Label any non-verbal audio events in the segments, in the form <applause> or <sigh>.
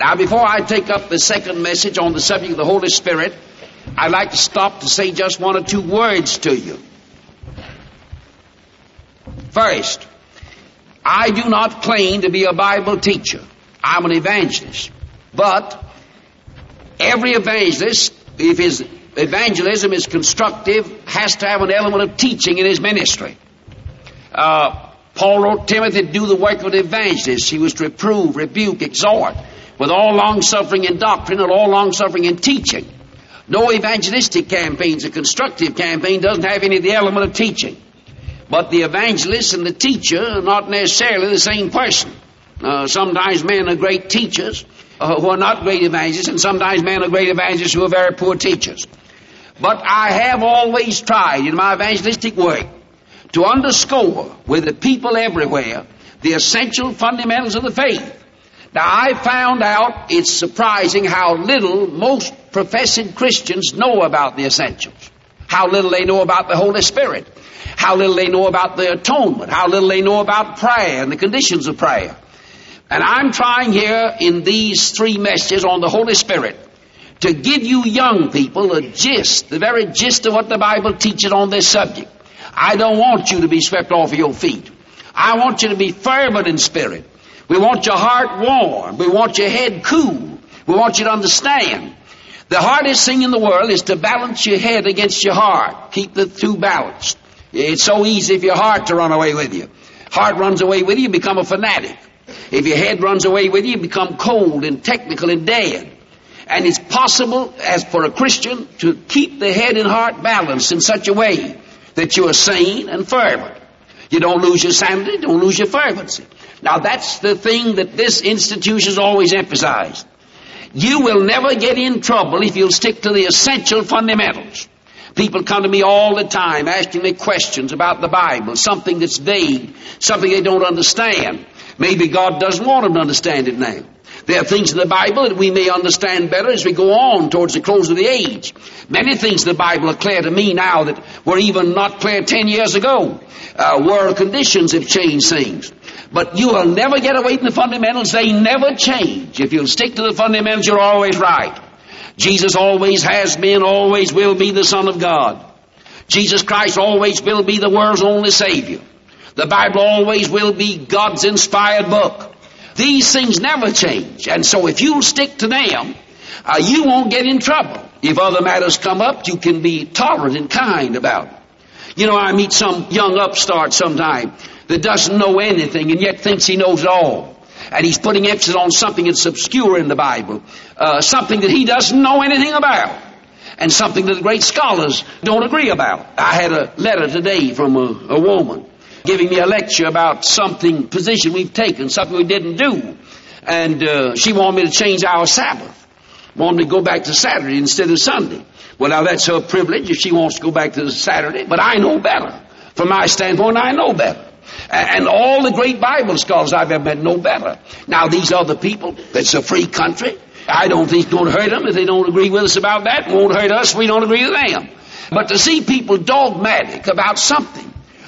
Now, before I take up the second message on the subject of the Holy Spirit, I'd like to stop to say just one or two words to you. First, I do not claim to be a Bible teacher. I'm an evangelist. But every evangelist, if his evangelism is constructive, has to have an element of teaching in his ministry. Uh, Paul wrote Timothy to do the work of an evangelist. He was to reprove, rebuke, exhort with all long suffering in doctrine and all long suffering in teaching. No evangelistic campaign is a constructive campaign, doesn't have any of the element of teaching. But the evangelist and the teacher are not necessarily the same person. Uh, sometimes men are great teachers uh, who are not great evangelists, and sometimes men are great evangelists who are very poor teachers. But I have always tried in my evangelistic work to underscore with the people everywhere the essential fundamentals of the faith. Now I found out it's surprising how little most professing Christians know about the essentials. How little they know about the Holy Spirit. How little they know about the atonement. How little they know about prayer and the conditions of prayer. And I'm trying here in these three messages on the Holy Spirit to give you young people a gist, the very gist of what the Bible teaches on this subject. I don't want you to be swept off of your feet. I want you to be fervent in spirit. We want your heart warm. We want your head cool. We want you to understand. The hardest thing in the world is to balance your head against your heart. Keep the two balanced. It's so easy for your heart to run away with you. Heart runs away with you, you become a fanatic. If your head runs away with you, you become cold and technical and dead. And it's possible, as for a Christian, to keep the head and heart balanced in such a way that you are sane and fervent. You don't lose your sanity, don't lose your fervency. Now that's the thing that this institution has always emphasized. You will never get in trouble if you'll stick to the essential fundamentals. People come to me all the time asking me questions about the Bible, something that's vague, something they don't understand. Maybe God doesn't want them to understand it now. There are things in the Bible that we may understand better as we go on towards the close of the age. Many things in the Bible are clear to me now that were even not clear ten years ago. Uh, world conditions have changed things. But you will never get away from the fundamentals. They never change. If you'll stick to the fundamentals, you're always right. Jesus always has been, always will be the Son of God. Jesus Christ always will be the world's only Savior. The Bible always will be God's inspired book. These things never change. And so if you'll stick to them, uh, you won't get in trouble. If other matters come up, you can be tolerant and kind about. You know, I meet some young upstart sometime that doesn't know anything and yet thinks he knows it all. And he's putting emphasis on something that's obscure in the Bible, uh, something that he doesn't know anything about, and something that the great scholars don't agree about. I had a letter today from a, a woman giving me a lecture about something, position we've taken, something we didn't do. And uh, she wanted me to change our Sabbath. Wanted me to go back to Saturday instead of Sunday. Well, now that's her privilege if she wants to go back to Saturday, but I know better. From my standpoint, I know better. And all the great Bible scholars I've ever met know better. Now, these other people, it's a free country. I don't think it's going to hurt them if they don't agree with us about that. It won't hurt us we don't agree with them. But to see people dogmatic about something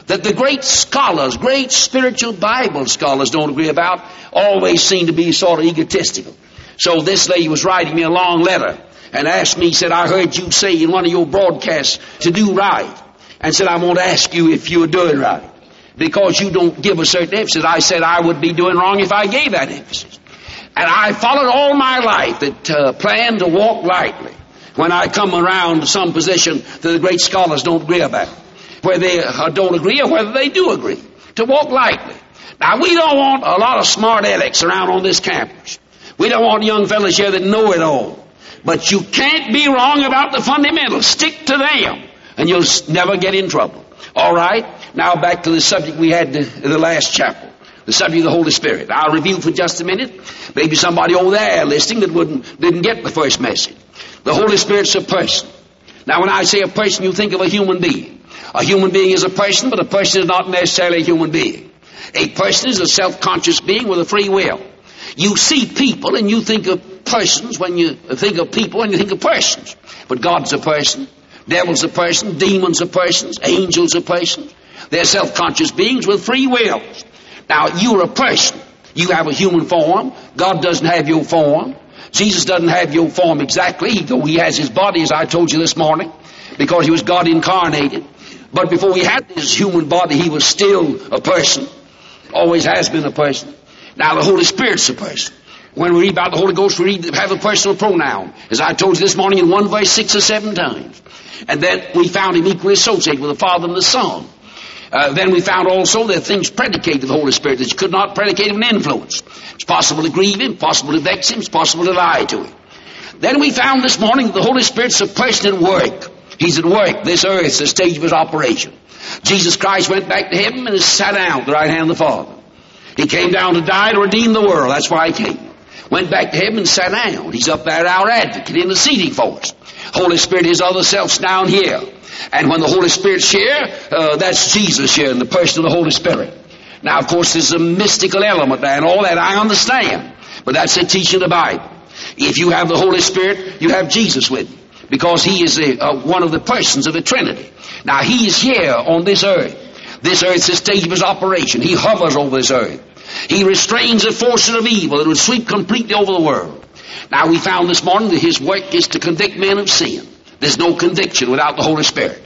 that the great scholars, great spiritual Bible scholars don't agree about, always seem to be sort of egotistical. So this lady was writing me a long letter and asked me, said, I heard you say in one of your broadcasts to do right. And said, I want to ask you if you are doing right. Because you don't give a certain emphasis. I said I would be doing wrong if I gave that emphasis. And I followed all my life that uh, plan to walk lightly when I come around to some position that the great scholars don't agree about whether they uh, don't agree or whether they do agree. To walk lightly. Now, we don't want a lot of smart addicts around on this campus. We don't want young fellows here that know it all. But you can't be wrong about the fundamentals. Stick to them, and you'll never get in trouble. All right? Now back to the subject we had in the last chapter. The subject of the Holy Spirit. I'll review for just a minute. Maybe somebody over there listening that wouldn't, didn't get the first message. The Holy Spirit's a person. Now when I say a person, you think of a human being. A human being is a person, but a person is not necessarily a human being. A person is a self-conscious being with a free will. You see people and you think of persons when you think of people and you think of persons. But God's a person. Devil's a person. Demons are persons. Angels are persons. They're self-conscious beings with free wills. Now, you're a person. You have a human form. God doesn't have your form. Jesus doesn't have your form exactly, though he has his body, as I told you this morning, because he was God incarnated. But before he had his human body, he was still a person. Always has been a person. Now the Holy Spirit's a person. When we read about the Holy Ghost, we read, have a personal pronoun. As I told you this morning in one verse six or seven times. And then we found him equally associated with the Father and the Son. Uh, then we found also that things predicated of the Holy Spirit that you could not predicate him an influence. It's possible to grieve him, possible to vex him, it's possible to lie to him. Then we found this morning that the Holy Spirit's a person at work. He's at work. This earth is the stage of his operation. Jesus Christ went back to heaven and sat down at the right hand of the Father. He came down to die to redeem the world. That's why he came. Went back to heaven and sat down. He's up there, our advocate, interceding for us. Holy Spirit, his other self's down here. And when the Holy Spirit's here, uh, that's Jesus here in the person of the Holy Spirit. Now, of course, there's a mystical element there and all that I understand. But that's the teaching of the Bible. If you have the Holy Spirit, you have Jesus with you. Because He is a, uh, one of the persons of the Trinity. Now, He is here on this earth. This earth's the stage of His operation. He hovers over this earth. He restrains the forces of evil that would sweep completely over the world. Now, we found this morning that His work is to convict men of sin. There's no conviction without the Holy Spirit.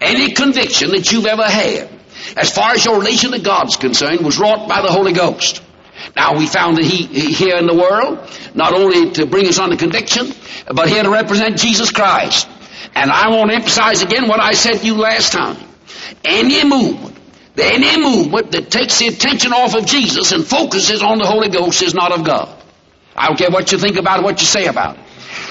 Any conviction that you've ever had, as far as your relation to God's concerned, was wrought by the Holy Ghost. Now we found that he, he here in the world, not only to bring us under conviction, but here to represent Jesus Christ. And I want to emphasize again what I said to you last time. Any movement, any movement that takes the attention off of Jesus and focuses on the Holy Ghost is not of God. I don't care what you think about it, what you say about it.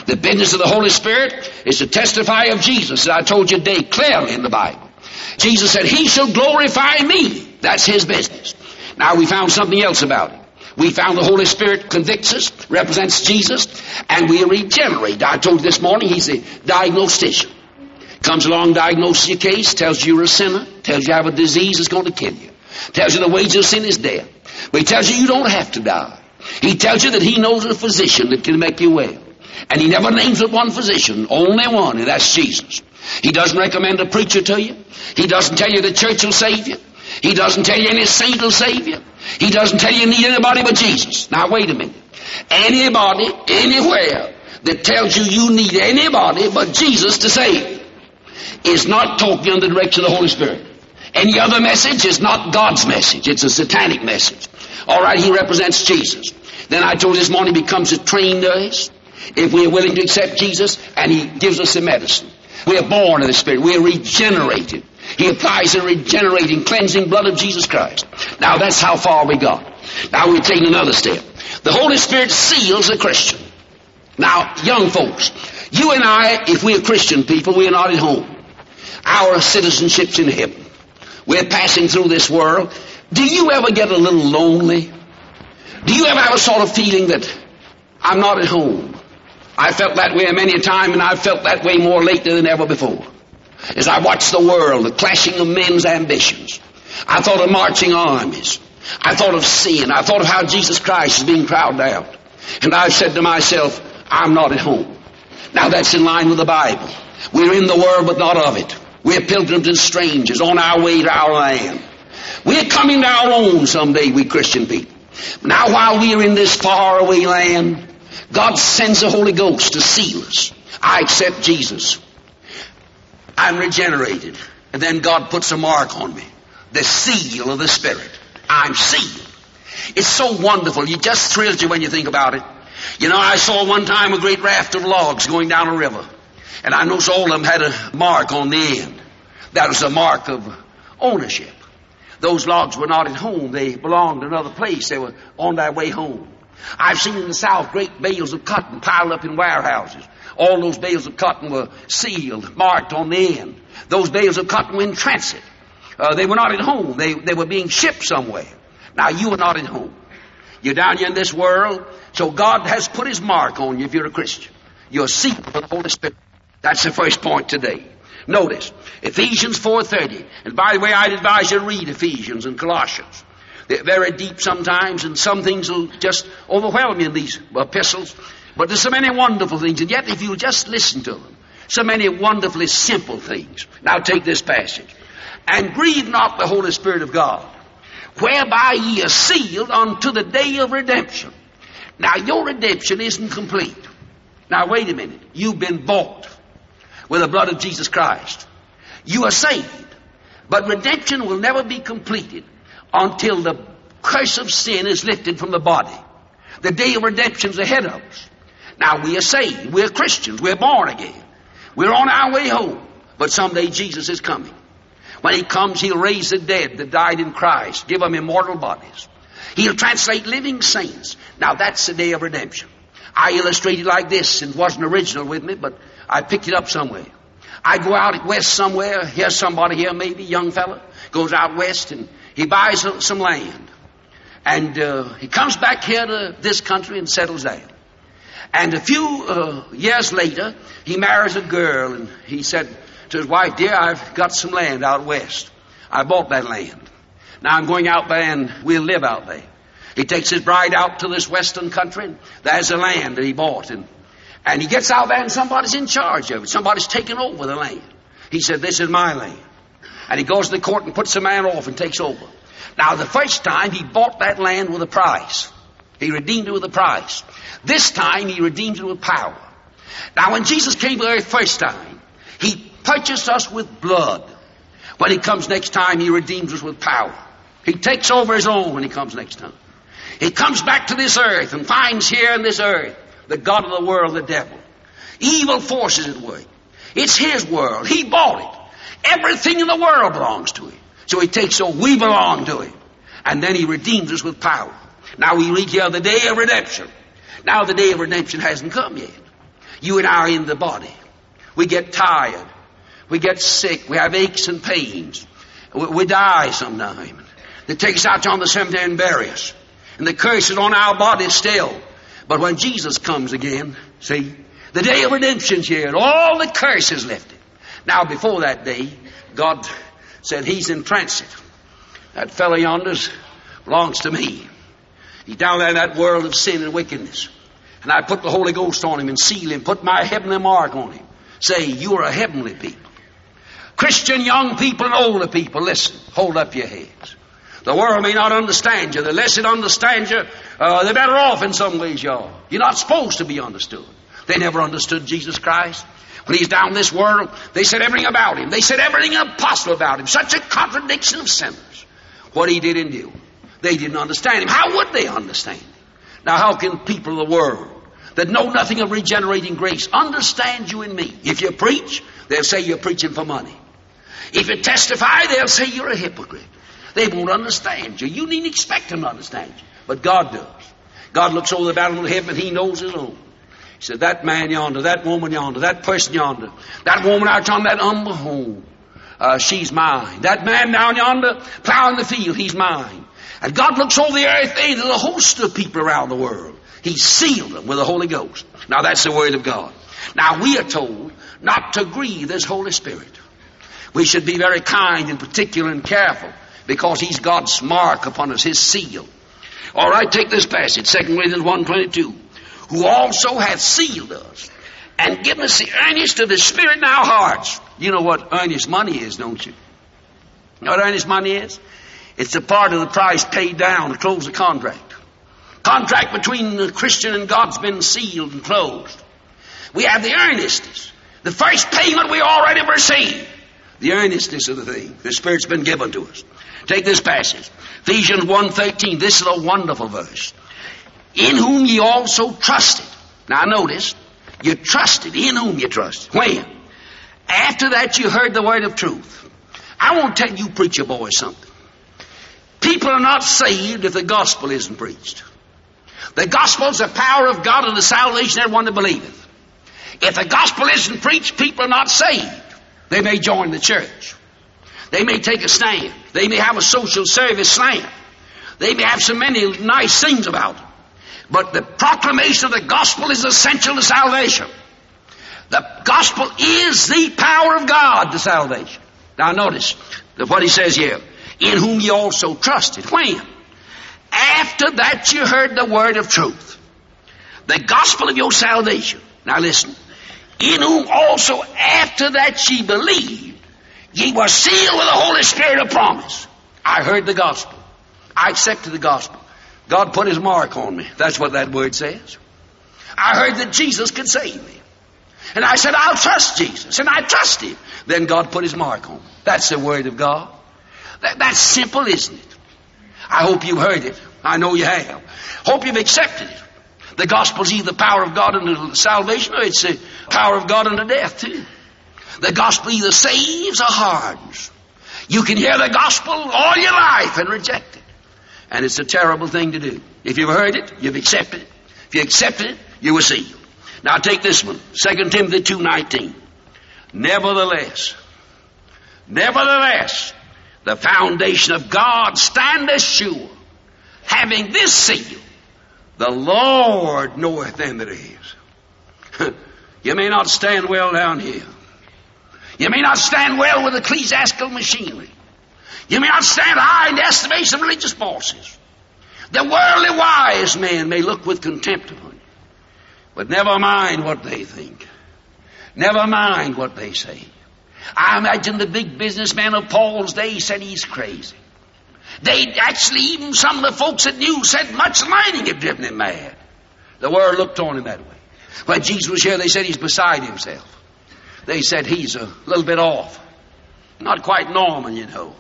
The business of the Holy Spirit is to testify of Jesus, as I told you today clearly in the Bible. Jesus said, He shall glorify me. That's His business. Now we found something else about it. We found the Holy Spirit convicts us, represents Jesus, and we regenerate. I told you this morning, He's a diagnostician. Comes along, diagnoses your case, tells you you're a sinner, tells you you have a disease that's going to kill you, tells you the wages of sin is death. But He tells you you don't have to die. He tells you that He knows a physician that can make you well. And he never names but one physician, only one, and that's Jesus. He doesn't recommend a preacher to you. He doesn't tell you the church will save you. He doesn't tell you any saint will save you. He doesn't tell you need anybody but Jesus. Now wait a minute. Anybody, anywhere, that tells you you need anybody but Jesus to save is not talking under the direction of the Holy Spirit. Any other message is not God's message. It's a satanic message. All right, he represents Jesus. Then I told this morning he becomes a trained nurse if we are willing to accept Jesus and He gives us the medicine. We are born of the Spirit. We are regenerated. He applies the regenerating, cleansing blood of Jesus Christ. Now that's how far we got. Now we're taking another step. The Holy Spirit seals a Christian. Now, young folks, you and I, if we are Christian people, we are not at home. Our citizenship's in heaven. We're passing through this world. Do you ever get a little lonely? Do you ever have a sort of feeling that I'm not at home? I felt that way many a time, and I've felt that way more lately than ever before. As I watched the world, the clashing of men's ambitions, I thought of marching armies. I thought of sin. I thought of how Jesus Christ is being crowded out. And I said to myself, I'm not at home. Now that's in line with the Bible. We're in the world, but not of it. We're pilgrims and strangers on our way to our land. We're coming to our own someday, we Christian people. Now while we're in this faraway land, God sends the Holy Ghost to seal us. I accept Jesus. I'm regenerated. And then God puts a mark on me. The seal of the Spirit. I'm sealed. It's so wonderful. It just thrills you when you think about it. You know, I saw one time a great raft of logs going down a river. And I noticed all of them had a mark on the end. That was a mark of ownership. Those logs were not at home. They belonged to another place. They were on their way home. I've seen in the South great bales of cotton piled up in warehouses. All those bales of cotton were sealed, marked on the end. Those bales of cotton were in transit. Uh, they were not at home. They, they were being shipped somewhere. Now you are not at home. You're down here in this world, so God has put His mark on you if you're a Christian. You're sealed for the Holy Spirit. That's the first point today. Notice, Ephesians 4.30. And by the way, I'd advise you to read Ephesians and Colossians. They're very deep sometimes, and some things will just overwhelm you in these epistles. But there's so many wonderful things, and yet if you just listen to them, so many wonderfully simple things. Now take this passage. And grieve not the Holy Spirit of God, whereby ye are sealed unto the day of redemption. Now your redemption isn't complete. Now wait a minute. You've been bought with the blood of Jesus Christ. You are saved. But redemption will never be completed until the curse of sin is lifted from the body. The day of redemption is ahead of us. Now we are saved. We're Christians. We're born again. We're on our way home. But someday Jesus is coming. When he comes, he'll raise the dead that died in Christ, give them immortal bodies. He'll translate living saints. Now that's the day of redemption. I illustrated like this. It wasn't original with me, but I picked it up somewhere. I go out west somewhere. Here's somebody here, maybe young fella, goes out west and he buys some land, and uh, he comes back here to this country and settles down. And a few uh, years later, he marries a girl, and he said to his wife, "Dear, I've got some land out west. I bought that land. Now I'm going out there, and we'll live out there." He takes his bride out to this western country, and there's the land that he bought, and and he gets out there and somebody's in charge of it. Somebody's taken over the land. He said, This is my land. And he goes to the court and puts the man off and takes over. Now, the first time he bought that land with a price. He redeemed it with a price. This time he redeemed it with power. Now, when Jesus came to earth first time, he purchased us with blood. When he comes next time, he redeems us with power. He takes over his own when he comes next time. He comes back to this earth and finds here in this earth the God of the world, the devil. Evil forces at work. It's his world. He bought it. Everything in the world belongs to him. So he takes so we belong to him. And then he redeems us with power. Now we read here the day of redemption. Now the day of redemption hasn't come yet. You and I are in the body. We get tired. We get sick. We have aches and pains. We, we die sometime. They take us out on the cemetery and bury us. And the curse is on our body still. But when Jesus comes again, see, the day of redemption's here, and all the curse is lifted. Now, before that day, God said He's in transit. That fellow yonders belongs to me. He's down there in that world of sin and wickedness. And I put the Holy Ghost on him and seal him, put my heavenly mark on him. Say, you are a heavenly people. Christian young people and older people, listen, hold up your heads. The world may not understand you. The less it understands you, uh, the better off in some ways you are. You're not supposed to be understood. They never understood Jesus Christ. When he's down this world, they said everything about him. They said everything impossible about him. Such a contradiction of sinners. What he did and do. They didn't understand him. How would they understand him? Now how can people of the world that know nothing of regenerating grace understand you and me? If you preach, they'll say you're preaching for money. If you testify, they'll say you're a hypocrite. They won't understand you. You needn't expect them to understand you. But God does. God looks over the battle of heaven, He knows His own. He said, that man yonder, that woman yonder, that person yonder, that woman out on that humble home, uh, she's mine. That man down yonder, plowing the field, he's mine. And God looks over the earth, and there's a host of people around the world. He sealed them with the Holy Ghost. Now that's the Word of God. Now we are told not to grieve this Holy Spirit. We should be very kind and particular and careful because He's God's mark upon us, His seal. All right, take this passage, 2 Corinthians 1.22. Who also hath sealed us and given us the earnest of the Spirit in our hearts. You know what earnest money is, don't you? You know what earnest money is? It's a part of the price paid down to close the contract. Contract between the Christian and God's been sealed and closed. We have the earnestness. The first payment we already received. The earnestness of the thing. The Spirit's been given to us. Take this passage. Ephesians 1.13. This is a wonderful verse. In whom ye also trusted. Now notice, you trusted. In whom you trusted. When? After that you heard the word of truth. I want to tell you preacher boy something. People are not saved if the gospel isn't preached. The gospel is the power of God and the salvation of everyone that believeth. If the gospel isn't preached, people are not saved. They may join the church. They may take a stand. They may have a social service slant. They may have so many nice things about them. But the proclamation of the gospel is essential to salvation. The gospel is the power of God to salvation. Now notice what he says here. In whom you also trusted. When? After that you heard the word of truth. The gospel of your salvation. Now listen. In whom also after that ye believed Ye were sealed with the Holy Spirit of promise. I heard the gospel. I accepted the gospel. God put his mark on me. That's what that word says. I heard that Jesus could save me. And I said, I'll trust Jesus. And I trust him. Then God put his mark on me. That's the word of God. That, that's simple, isn't it? I hope you've heard it. I know you have. Hope you've accepted it. The gospel's either the power of God unto salvation or it's the power of God unto death too. The gospel either saves or hardens. You can hear the gospel all your life and reject it. And it's a terrible thing to do. If you've heard it, you've accepted it. If you accepted it, you were sealed. Now take this one, 2 Timothy 2.19. Nevertheless, nevertheless, the foundation of God standeth sure, having this seal, the Lord knoweth them that is. <laughs> you may not stand well down here. You may not stand well with ecclesiastical machinery. You may not stand high in the estimation of religious bosses. The worldly wise men may look with contempt upon you. But never mind what they think. Never mind what they say. I imagine the big businessman of Paul's day said he's crazy. They actually, even some of the folks that knew said much learning had driven him mad. The world looked on him that way. When Jesus was here, they said he's beside himself. They said he's a little bit off. Not quite normal, you know.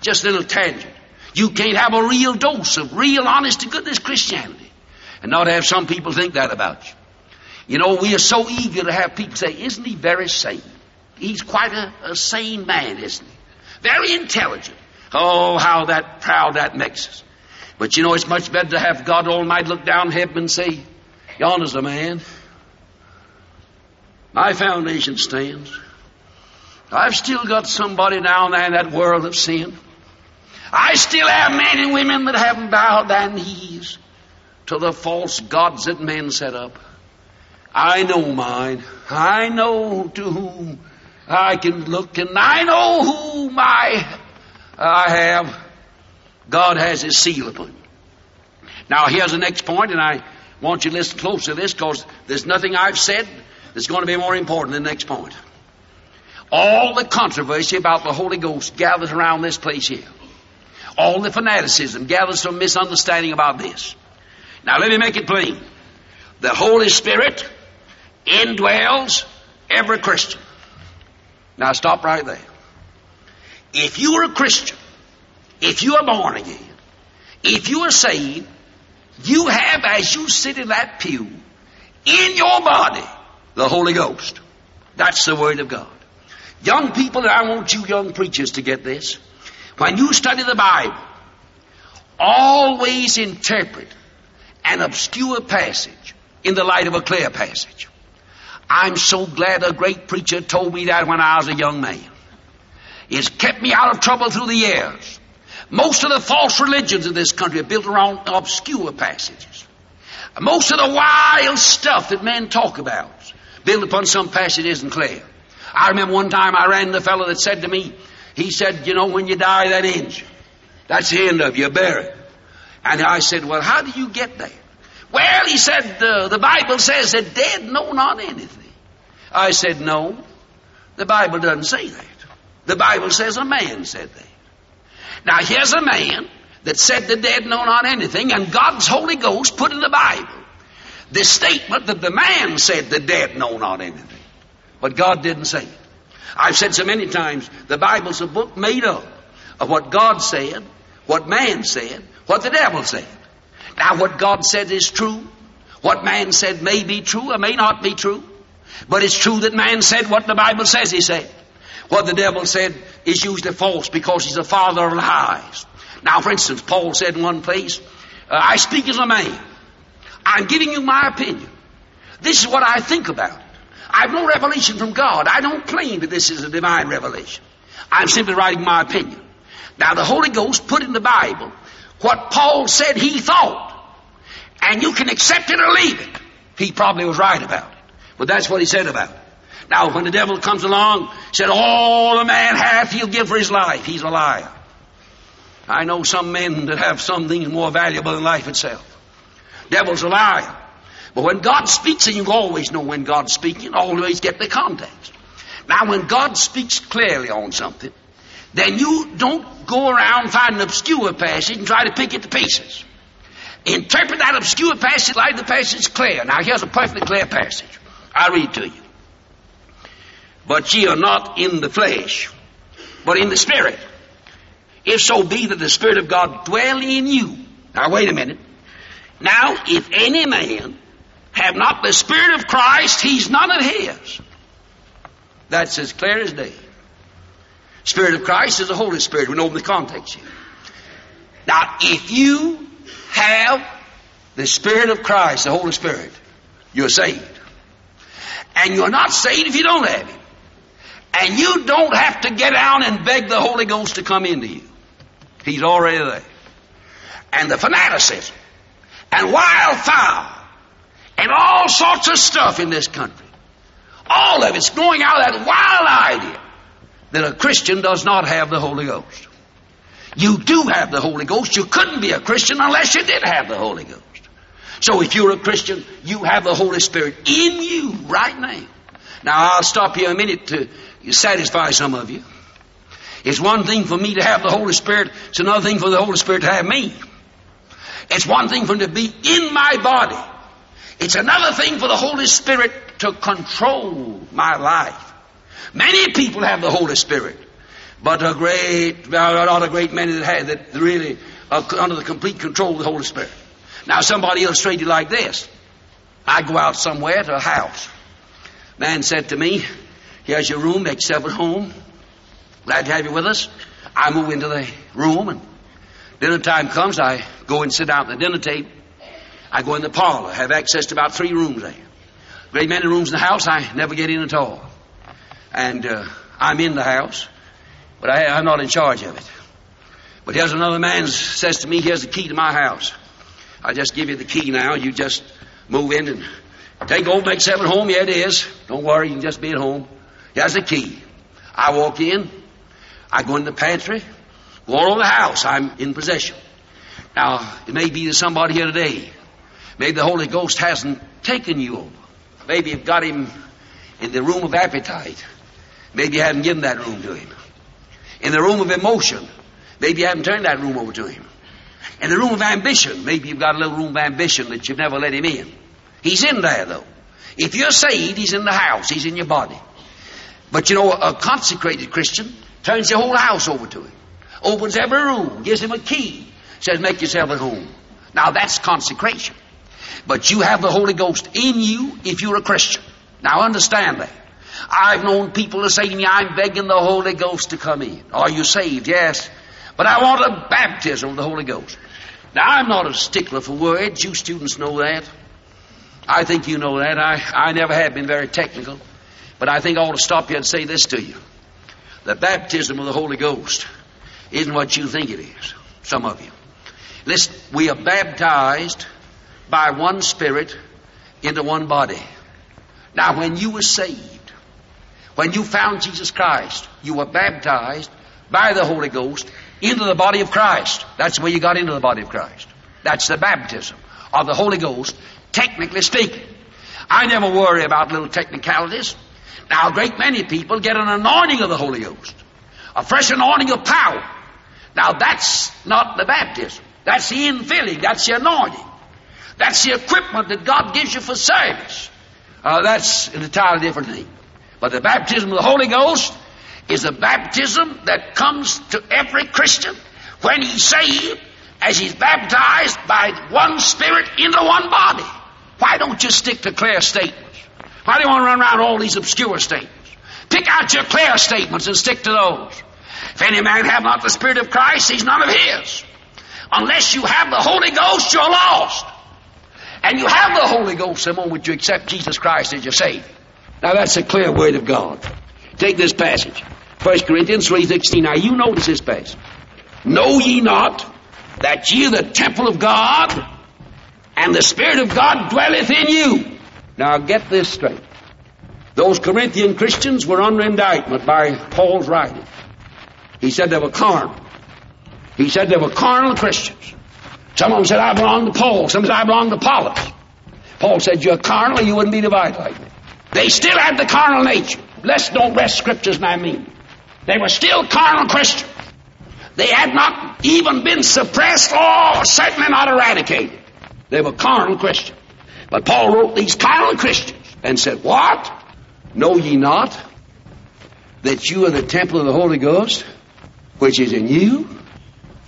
Just a little tangent. You can't have a real dose of real honest to goodness Christianity and not have some people think that about you. You know, we are so eager to have people say, isn't he very sane? He's quite a, a sane man, isn't he? Very intelligent. Oh, how that proud that makes us. But you know, it's much better to have God Almighty look down heaven and say, yonder's a man. My foundation stands. I've still got somebody down there in that world of sin. I still have men and women that haven't bowed their knees to the false gods that men set up. I know mine. I know to whom I can look and I know whom I, I have. God has his seal upon me. Now here's the next point and I want you to listen close to this because there's nothing I've said that's going to be more important than the next point. All the controversy about the Holy Ghost gathers around this place here. All the fanaticism gathers from misunderstanding about this. Now let me make it plain. The Holy Spirit indwells every Christian. Now stop right there. If you are a Christian, if you are born again, if you are saved, you have, as you sit in that pew, in your body, the Holy Ghost. That's the Word of God. Young people, and I want you young preachers to get this. When you study the Bible, always interpret an obscure passage in the light of a clear passage. I'm so glad a great preacher told me that when I was a young man. It's kept me out of trouble through the years. Most of the false religions in this country are built around obscure passages. Most of the wild stuff that men talk about built upon some passage isn't clear. I remember one time I ran the fellow that said to me, he said, you know, when you die, that ends you. That's the end of you, buried. And I said, well, how do you get there? Well, he said, the Bible says that dead know not anything. I said, no, the Bible doesn't say that. The Bible says a man said that. Now here's a man that said the dead know not anything, and God's Holy Ghost put in the Bible this statement that the man said the dead know not anything. But God didn't say it. I've said so many times, the Bible's a book made up of what God said, what man said, what the devil said. Now what God said is true. What man said may be true or may not be true. But it's true that man said what the Bible says he said. What the devil said is usually false because he's the father of lies. Now, for instance, Paul said in one place, uh, I speak as a man. I'm giving you my opinion. This is what I think about it. I've no revelation from God. I don't claim that this is a divine revelation. I'm simply writing my opinion. Now, the Holy Ghost put in the Bible what Paul said he thought. And you can accept it or leave it. He probably was right about it. But that's what he said about it. Now, when the devil comes along, said, all a man hath, he'll give for his life. He's a liar. I know some men that have some things more valuable than life itself. Devil's a liar. But when God speaks, and you always know when God's speaking, always get the context. Now, when God speaks clearly on something, then you don't go around find an obscure passage and try to pick it to pieces. Interpret that obscure passage like the passage is clear. Now here's a perfectly clear passage. I'll read to you. But ye are not in the flesh, but in the spirit. If so be that the Spirit of God dwell in you. Now wait a minute. Now, if any man have not the Spirit of Christ, he's none of his. That's as clear as day. Spirit of Christ is the Holy Spirit. We know the context here. Now, if you have the Spirit of Christ, the Holy Spirit, you're saved. And you're not saved if you don't have Him. And you don't have to get down and beg the Holy Ghost to come into you. He's already there. And the fanaticism and wildfire and all sorts of stuff in this country. All of it's growing out of that wild idea that a Christian does not have the Holy Ghost. You do have the Holy Ghost. You couldn't be a Christian unless you did have the Holy Ghost. So if you're a Christian, you have the Holy Spirit in you right now. Now I'll stop here a minute to satisfy some of you. It's one thing for me to have the Holy Spirit. It's another thing for the Holy Spirit to have me. It's one thing for him to be in my body. It's another thing for the Holy Spirit to control my life. Many people have the Holy Spirit, but a great, not a great many that have that really are under the complete control of the Holy Spirit. Now, somebody illustrated like this. I go out somewhere to a house. Man said to me, "Here's your room, make yourself at home. Glad to have you with us." I move into the room, and dinner time comes. I go and sit down at the dinner table. I go in the parlor, have access to about three rooms there. Great many rooms in the house, I never get in at all. And uh, I'm in the house, but I, I'm not in charge of it. But here's another man says to me, here's the key to my house. I just give you the key now. You just move in and take old make seven home. Yeah, it is. Don't worry, you can just be at home. Here's the key. I walk in. I go in the pantry. Go all over the house. I'm in possession. Now, it may be that somebody here today, maybe the Holy Ghost hasn't taken you over. Maybe you've got him in the room of appetite. Maybe you haven't given that room to him. In the room of emotion, maybe you haven't turned that room over to him. In the room of ambition, maybe you've got a little room of ambition that you've never let him in. He's in there though. If you're saved, he's in the house, he's in your body. But you know, a consecrated Christian turns the whole house over to him, opens every room, gives him a key, says, make yourself at home. Now that's consecration. But you have the Holy Ghost in you if you're a Christian. Now understand that. I've known people to say to me, I'm begging the Holy Ghost to come in. Are you saved? Yes. But I want a baptism of the Holy Ghost. Now, I'm not a stickler for words. You students know that. I think you know that. I, I never have been very technical. But I think I ought to stop you and say this to you. The baptism of the Holy Ghost isn't what you think it is. Some of you. Listen, we are baptized by one Spirit into one body. Now, when you were saved, when you found Jesus Christ, you were baptized by the Holy Ghost into the body of Christ. That's the way you got into the body of Christ. That's the baptism of the Holy Ghost, technically speaking. I never worry about little technicalities. Now, a great many people get an anointing of the Holy Ghost, a fresh anointing of power. Now, that's not the baptism. That's the infilling. That's the anointing. That's the equipment that God gives you for service. Uh, that's an entirely different thing. But the baptism of the Holy Ghost is a baptism that comes to every Christian when he's saved as he's baptized by one Spirit into one body. Why don't you stick to clear statements? Why do you want to run around all these obscure statements? Pick out your clear statements and stick to those. If any man have not the Spirit of Christ, he's none of his. Unless you have the Holy Ghost, you're lost. And you have the Holy Ghost the moment you accept Jesus Christ as your Savior. Now that's a clear word of God. Take this passage. 1 Corinthians 3.16. Now you notice this passage. Know ye not that ye are the temple of God and the Spirit of God dwelleth in you. Now get this straight. Those Corinthian Christians were under indictment by Paul's writing. He said they were carnal. He said they were carnal Christians. Some of them said, I belong to Paul. Some said, I belong to Apollos. Paul said, You're carnal, you wouldn't be divided like me. They still had the carnal nature. Let's don't wrest scriptures, I mean. They were still carnal Christians. They had not even been suppressed or certainly not eradicated. They were carnal Christians. But Paul wrote these carnal Christians and said, What? Know ye not that you are the temple of the Holy Ghost, which is in you?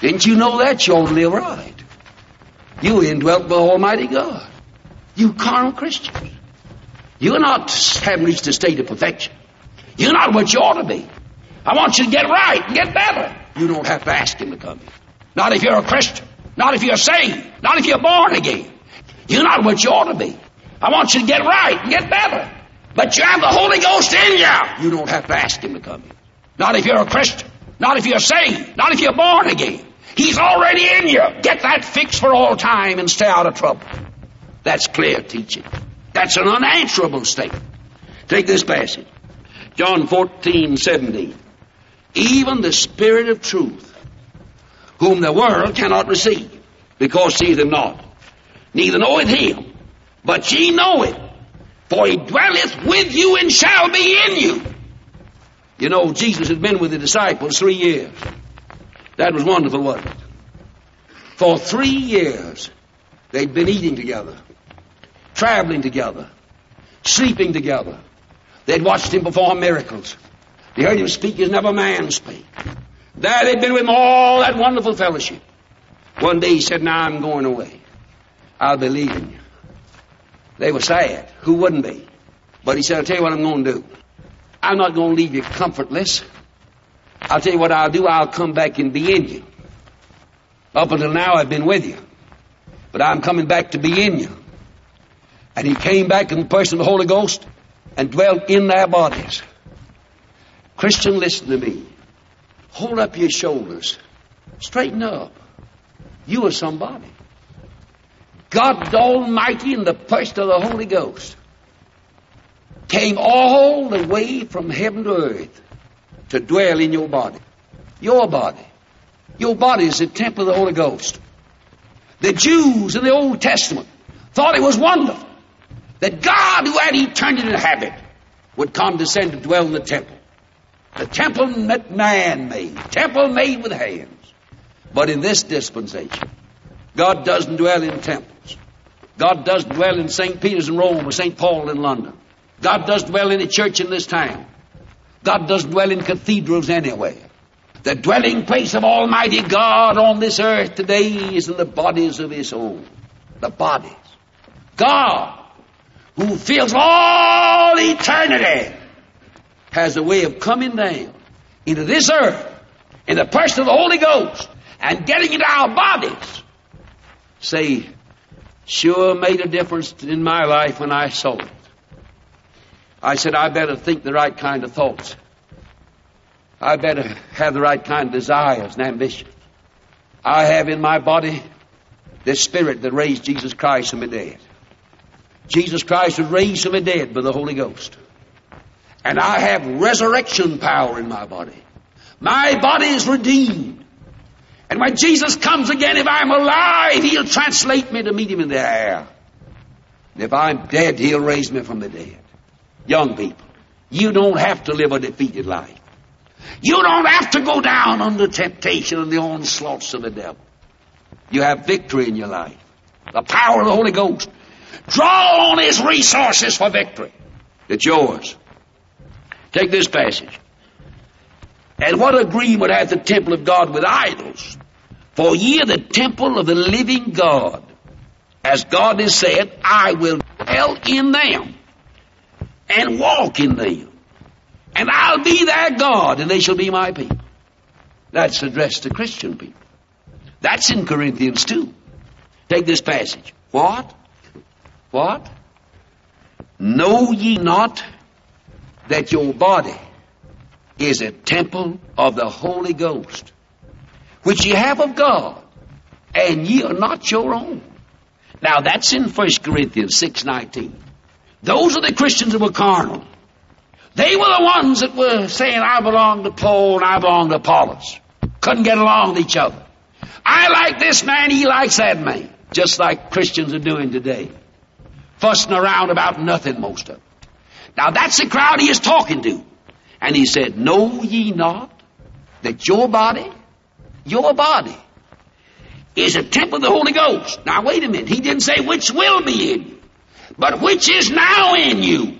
Didn't you know that? You live right. You indwelt by Almighty God. You carnal Christians. You're not haven't reached a state of perfection. You're not what you ought to be. I want you to get right and get better. You don't have to ask Him to come in. Not if you're a Christian. Not if you're saved. Not if you're born again. You're not what you ought to be. I want you to get right and get better. But you have the Holy Ghost in you. You don't have to ask Him to come in. Not if you're a Christian. Not if you're saved. Not if you're born again. He's already in you. Get that fixed for all time and stay out of trouble. That's clear teaching. That's an unanswerable statement. Take this passage. John 14, 17 even the Spirit of truth, whom the world cannot receive, because seeth him not, neither knoweth him, but ye know it, for he dwelleth with you and shall be in you. You know, Jesus had been with the disciples three years. That was wonderful, wasn't it? For three years, they'd been eating together, traveling together, sleeping together. They'd watched him perform miracles. They heard him speak as never man spake. There they'd been with him all that wonderful fellowship. One day he said, Now I'm going away. I'll be leaving you. They were sad. Who wouldn't be? But he said, I'll tell you what I'm going to do. I'm not going to leave you comfortless. I'll tell you what I'll do. I'll come back and be in you. Up until now, I've been with you. But I'm coming back to be in you. And he came back in the person of the Holy Ghost and dwelt in their bodies. Christian, listen to me. Hold up your shoulders. Straighten up. You are somebody. God Almighty in the person of the Holy Ghost came all the way from heaven to earth to dwell in your body. Your body. Your body is the temple of the Holy Ghost. The Jews in the Old Testament thought it was wonderful that God, who had eternity in habit, would condescend to dwell in the temple. The temple that man made, temple made with hands. But in this dispensation, God doesn't dwell in temples. God doesn't dwell in St. Peter's in Rome or St. Paul in London. God doesn't dwell in a church in this town. God doesn't dwell in cathedrals anywhere. The dwelling place of Almighty God on this earth today is in the bodies of His own. The bodies. God, who fills all eternity has a way of coming down into this earth in the person of the Holy Ghost and getting into our bodies. Say, sure made a difference in my life when I saw it. I said, I better think the right kind of thoughts. I better have the right kind of desires and ambitions. I have in my body the spirit that raised Jesus Christ from the dead. Jesus Christ was raised from the dead by the Holy Ghost. And I have resurrection power in my body. My body is redeemed. And when Jesus comes again, if I'm alive, He'll translate me to meet Him in the air. And if I'm dead, He'll raise me from the dead. Young people, you don't have to live a defeated life. You don't have to go down under temptation and the onslaughts of the devil. You have victory in your life. The power of the Holy Ghost. Draw on His resources for victory. It's yours. Take this passage. And what agreement hath the temple of God with idols? For ye are the temple of the living God. As God has said, I will dwell in them and walk in them. And I'll be their God, and they shall be my people. That's addressed to Christian people. That's in Corinthians 2. Take this passage. What? What? Know ye not that your body is a temple of the Holy Ghost, which ye have of God, and ye are not your own. Now that's in 1 Corinthians 6.19. Those are the Christians that were carnal. They were the ones that were saying, I belong to Paul and I belong to Apollos. Couldn't get along with each other. I like this man, he likes that man. Just like Christians are doing today. Fussing around about nothing, most of them. Now that's the crowd he is talking to. And he said, Know ye not that your body, your body, is a temple of the Holy Ghost? Now wait a minute. He didn't say which will be in you, but which is now in you.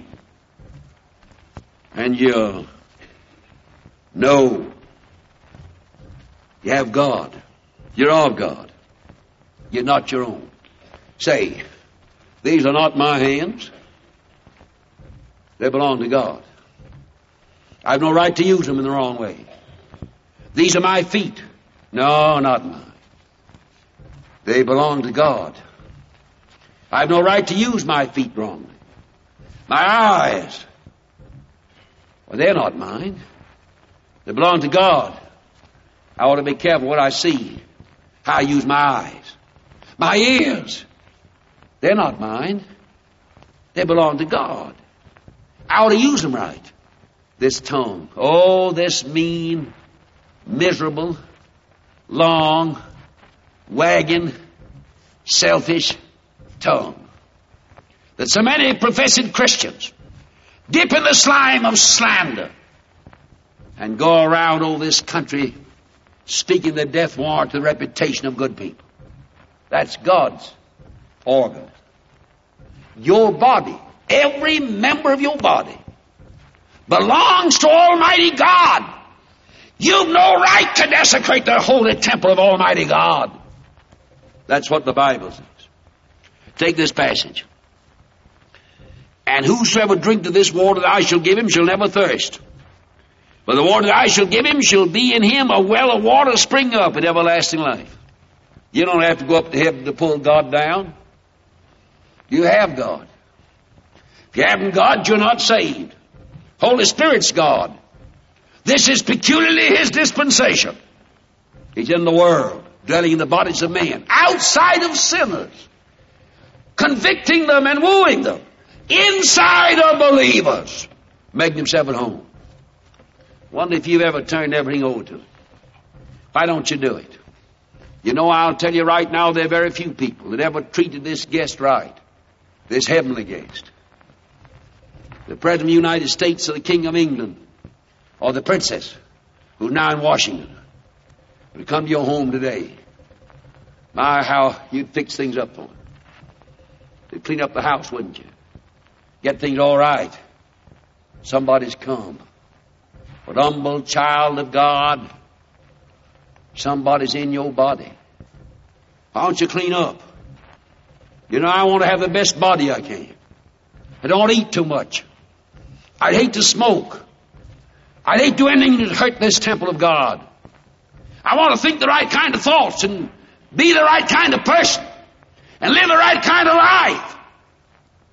And you know you have God. You're of God. You're not your own. Say, these are not my hands. They belong to God. I have no right to use them in the wrong way. These are my feet. No, not mine. They belong to God. I have no right to use my feet wrongly. My eyes. Well, they're not mine. They belong to God. I ought to be careful what I see, how I use my eyes. My ears. They're not mine. They belong to God. I ought to use them right. This tongue. Oh, this mean, miserable, long, wagging, selfish tongue. That so many professed Christians dip in the slime of slander and go around all this country speaking the death warrant to the reputation of good people. That's God's organ. Your body, every member of your body, belongs to Almighty God. You've no right to desecrate the holy temple of Almighty God. That's what the Bible says. Take this passage. And whosoever drink of this water that I shall give him shall never thirst. But the water that I shall give him shall be in him a well of water spring up in everlasting life. You don't have to go up to heaven to pull God down. You have God. If you haven't God, you're not saved. Holy Spirit's God. This is peculiarly His dispensation. He's in the world, dwelling in the bodies of men, outside of sinners, convicting them and wooing them, inside of believers, making himself at home. Wonder if you've ever turned everything over to Him. Why don't you do it? You know, I'll tell you right now, there are very few people that ever treated this guest right, this heavenly guest. The President of the United States or the King of England or the Princess who's now in Washington would come to your home today. My, how you'd fix things up for them. You'd clean up the house, wouldn't you? Get things all right. Somebody's come. But humble child of God, somebody's in your body. Why don't you clean up? You know, I want to have the best body I can. I don't eat too much. I'd hate to smoke. I'd hate to do anything to hurt this temple of God. I want to think the right kind of thoughts and be the right kind of person and live the right kind of life.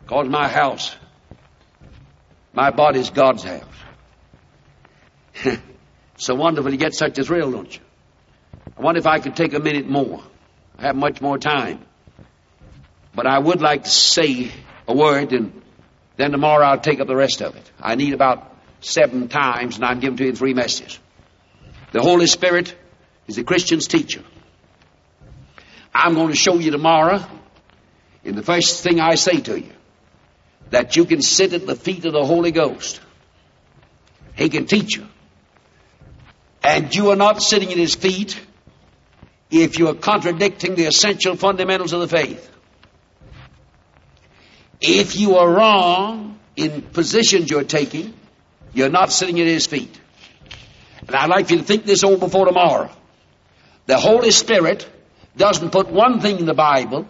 Because my house, my body's God's house. <laughs> so wonderful to get such a thrill, don't you? I wonder if I could take a minute more. I have much more time. But I would like to say a word, and then tomorrow I'll take up the rest of it. I need about seven times, and I'm giving to you three messages. The Holy Spirit is the Christian's teacher. I'm going to show you tomorrow, in the first thing I say to you, that you can sit at the feet of the Holy Ghost. He can teach you. And you are not sitting at his feet if you are contradicting the essential fundamentals of the faith. If you are wrong in positions you're taking, you're not sitting at his feet. And I'd like you to think this over before tomorrow. The Holy Spirit doesn't put one thing in the Bible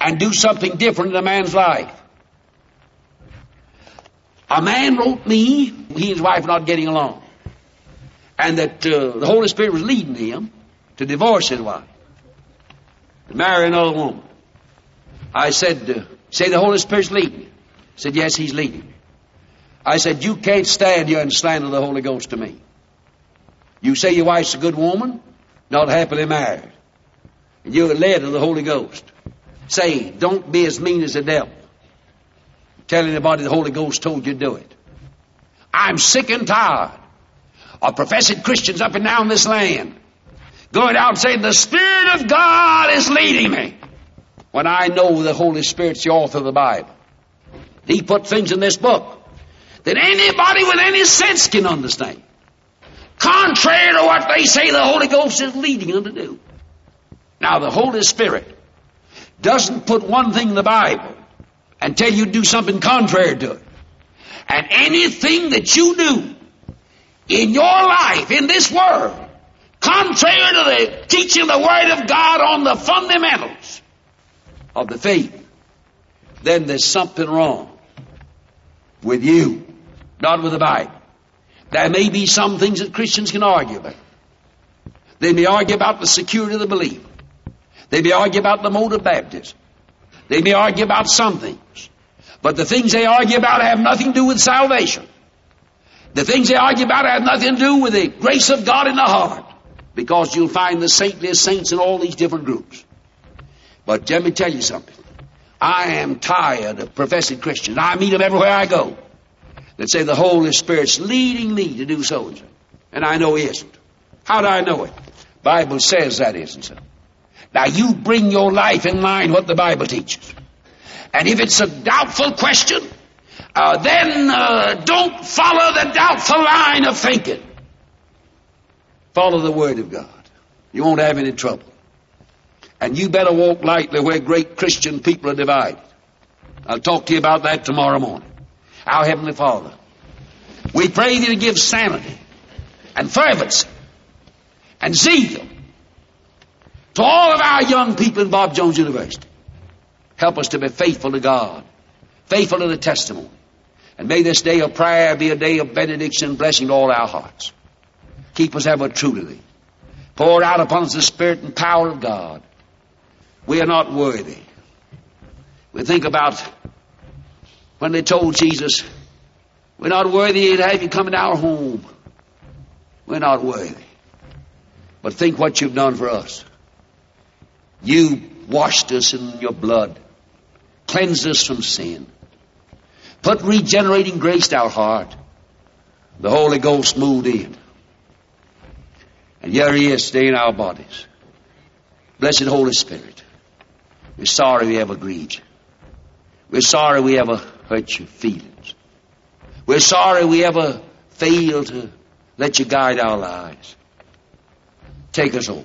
and do something different in a man's life. A man wrote me, he and his wife not getting along and that uh, the Holy Spirit was leading him to divorce his wife, to marry another woman. I said, uh, say the Holy Spirit's leading. He said, yes, he's leading me. I said, you can't stand here and slander the Holy Ghost to me. You say your wife's a good woman, not happily married. And you're led of the Holy Ghost. Say, don't be as mean as the devil. Tell anybody the Holy Ghost told you to do it. I'm sick and tired of professing Christians up and down this land going out and saying, The Spirit of God is leading me. When I know the Holy Spirit's the author of the Bible. He put things in this book that anybody with any sense can understand. Contrary to what they say the Holy Ghost is leading them to do. Now the Holy Spirit doesn't put one thing in the Bible tell you do something contrary to it. And anything that you do in your life, in this world, contrary to the teaching of the Word of God on the fundamentals of the faith, then there's something wrong with you, not with the Bible. There may be some things that Christians can argue about. They may argue about the security of the believer. They may argue about the mode of baptism. They may argue about some things. But the things they argue about have nothing to do with salvation. The things they argue about have nothing to do with the grace of God in the heart. Because you'll find the saintliest saints in all these different groups. But let me tell you something. I am tired of professing Christians. I meet them everywhere I go that say the Holy Spirit's leading me to do so and so. And I know He isn't. How do I know it? Bible says that isn't so. Now you bring your life in line what the Bible teaches. And if it's a doubtful question, uh, then uh, don't follow the doubtful line of thinking. Follow the Word of God. You won't have any trouble. And you better walk lightly where great Christian people are divided. I'll talk to you about that tomorrow morning. Our Heavenly Father, we pray Thee to give sanity and fervency and zeal to all of our young people in Bob Jones University. Help us to be faithful to God, faithful to the testimony. And may this day of prayer be a day of benediction and blessing to all our hearts. Keep us ever true to Thee. Pour out upon us the Spirit and power of God. We are not worthy. We think about when they told Jesus, We're not worthy to have you come into our home. We're not worthy. But think what you've done for us. You washed us in your blood, cleansed us from sin, put regenerating grace to our heart. The Holy Ghost moved in. And here He is today in our bodies. Blessed Holy Spirit. We're sorry we ever grieved you. We're sorry we ever hurt your feelings. We're sorry we ever failed to let you guide our lives. Take us over.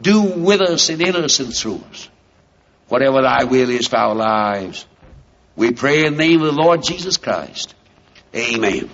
Do with us and in us and through us whatever thy will is for our lives. We pray in the name of the Lord Jesus Christ. Amen.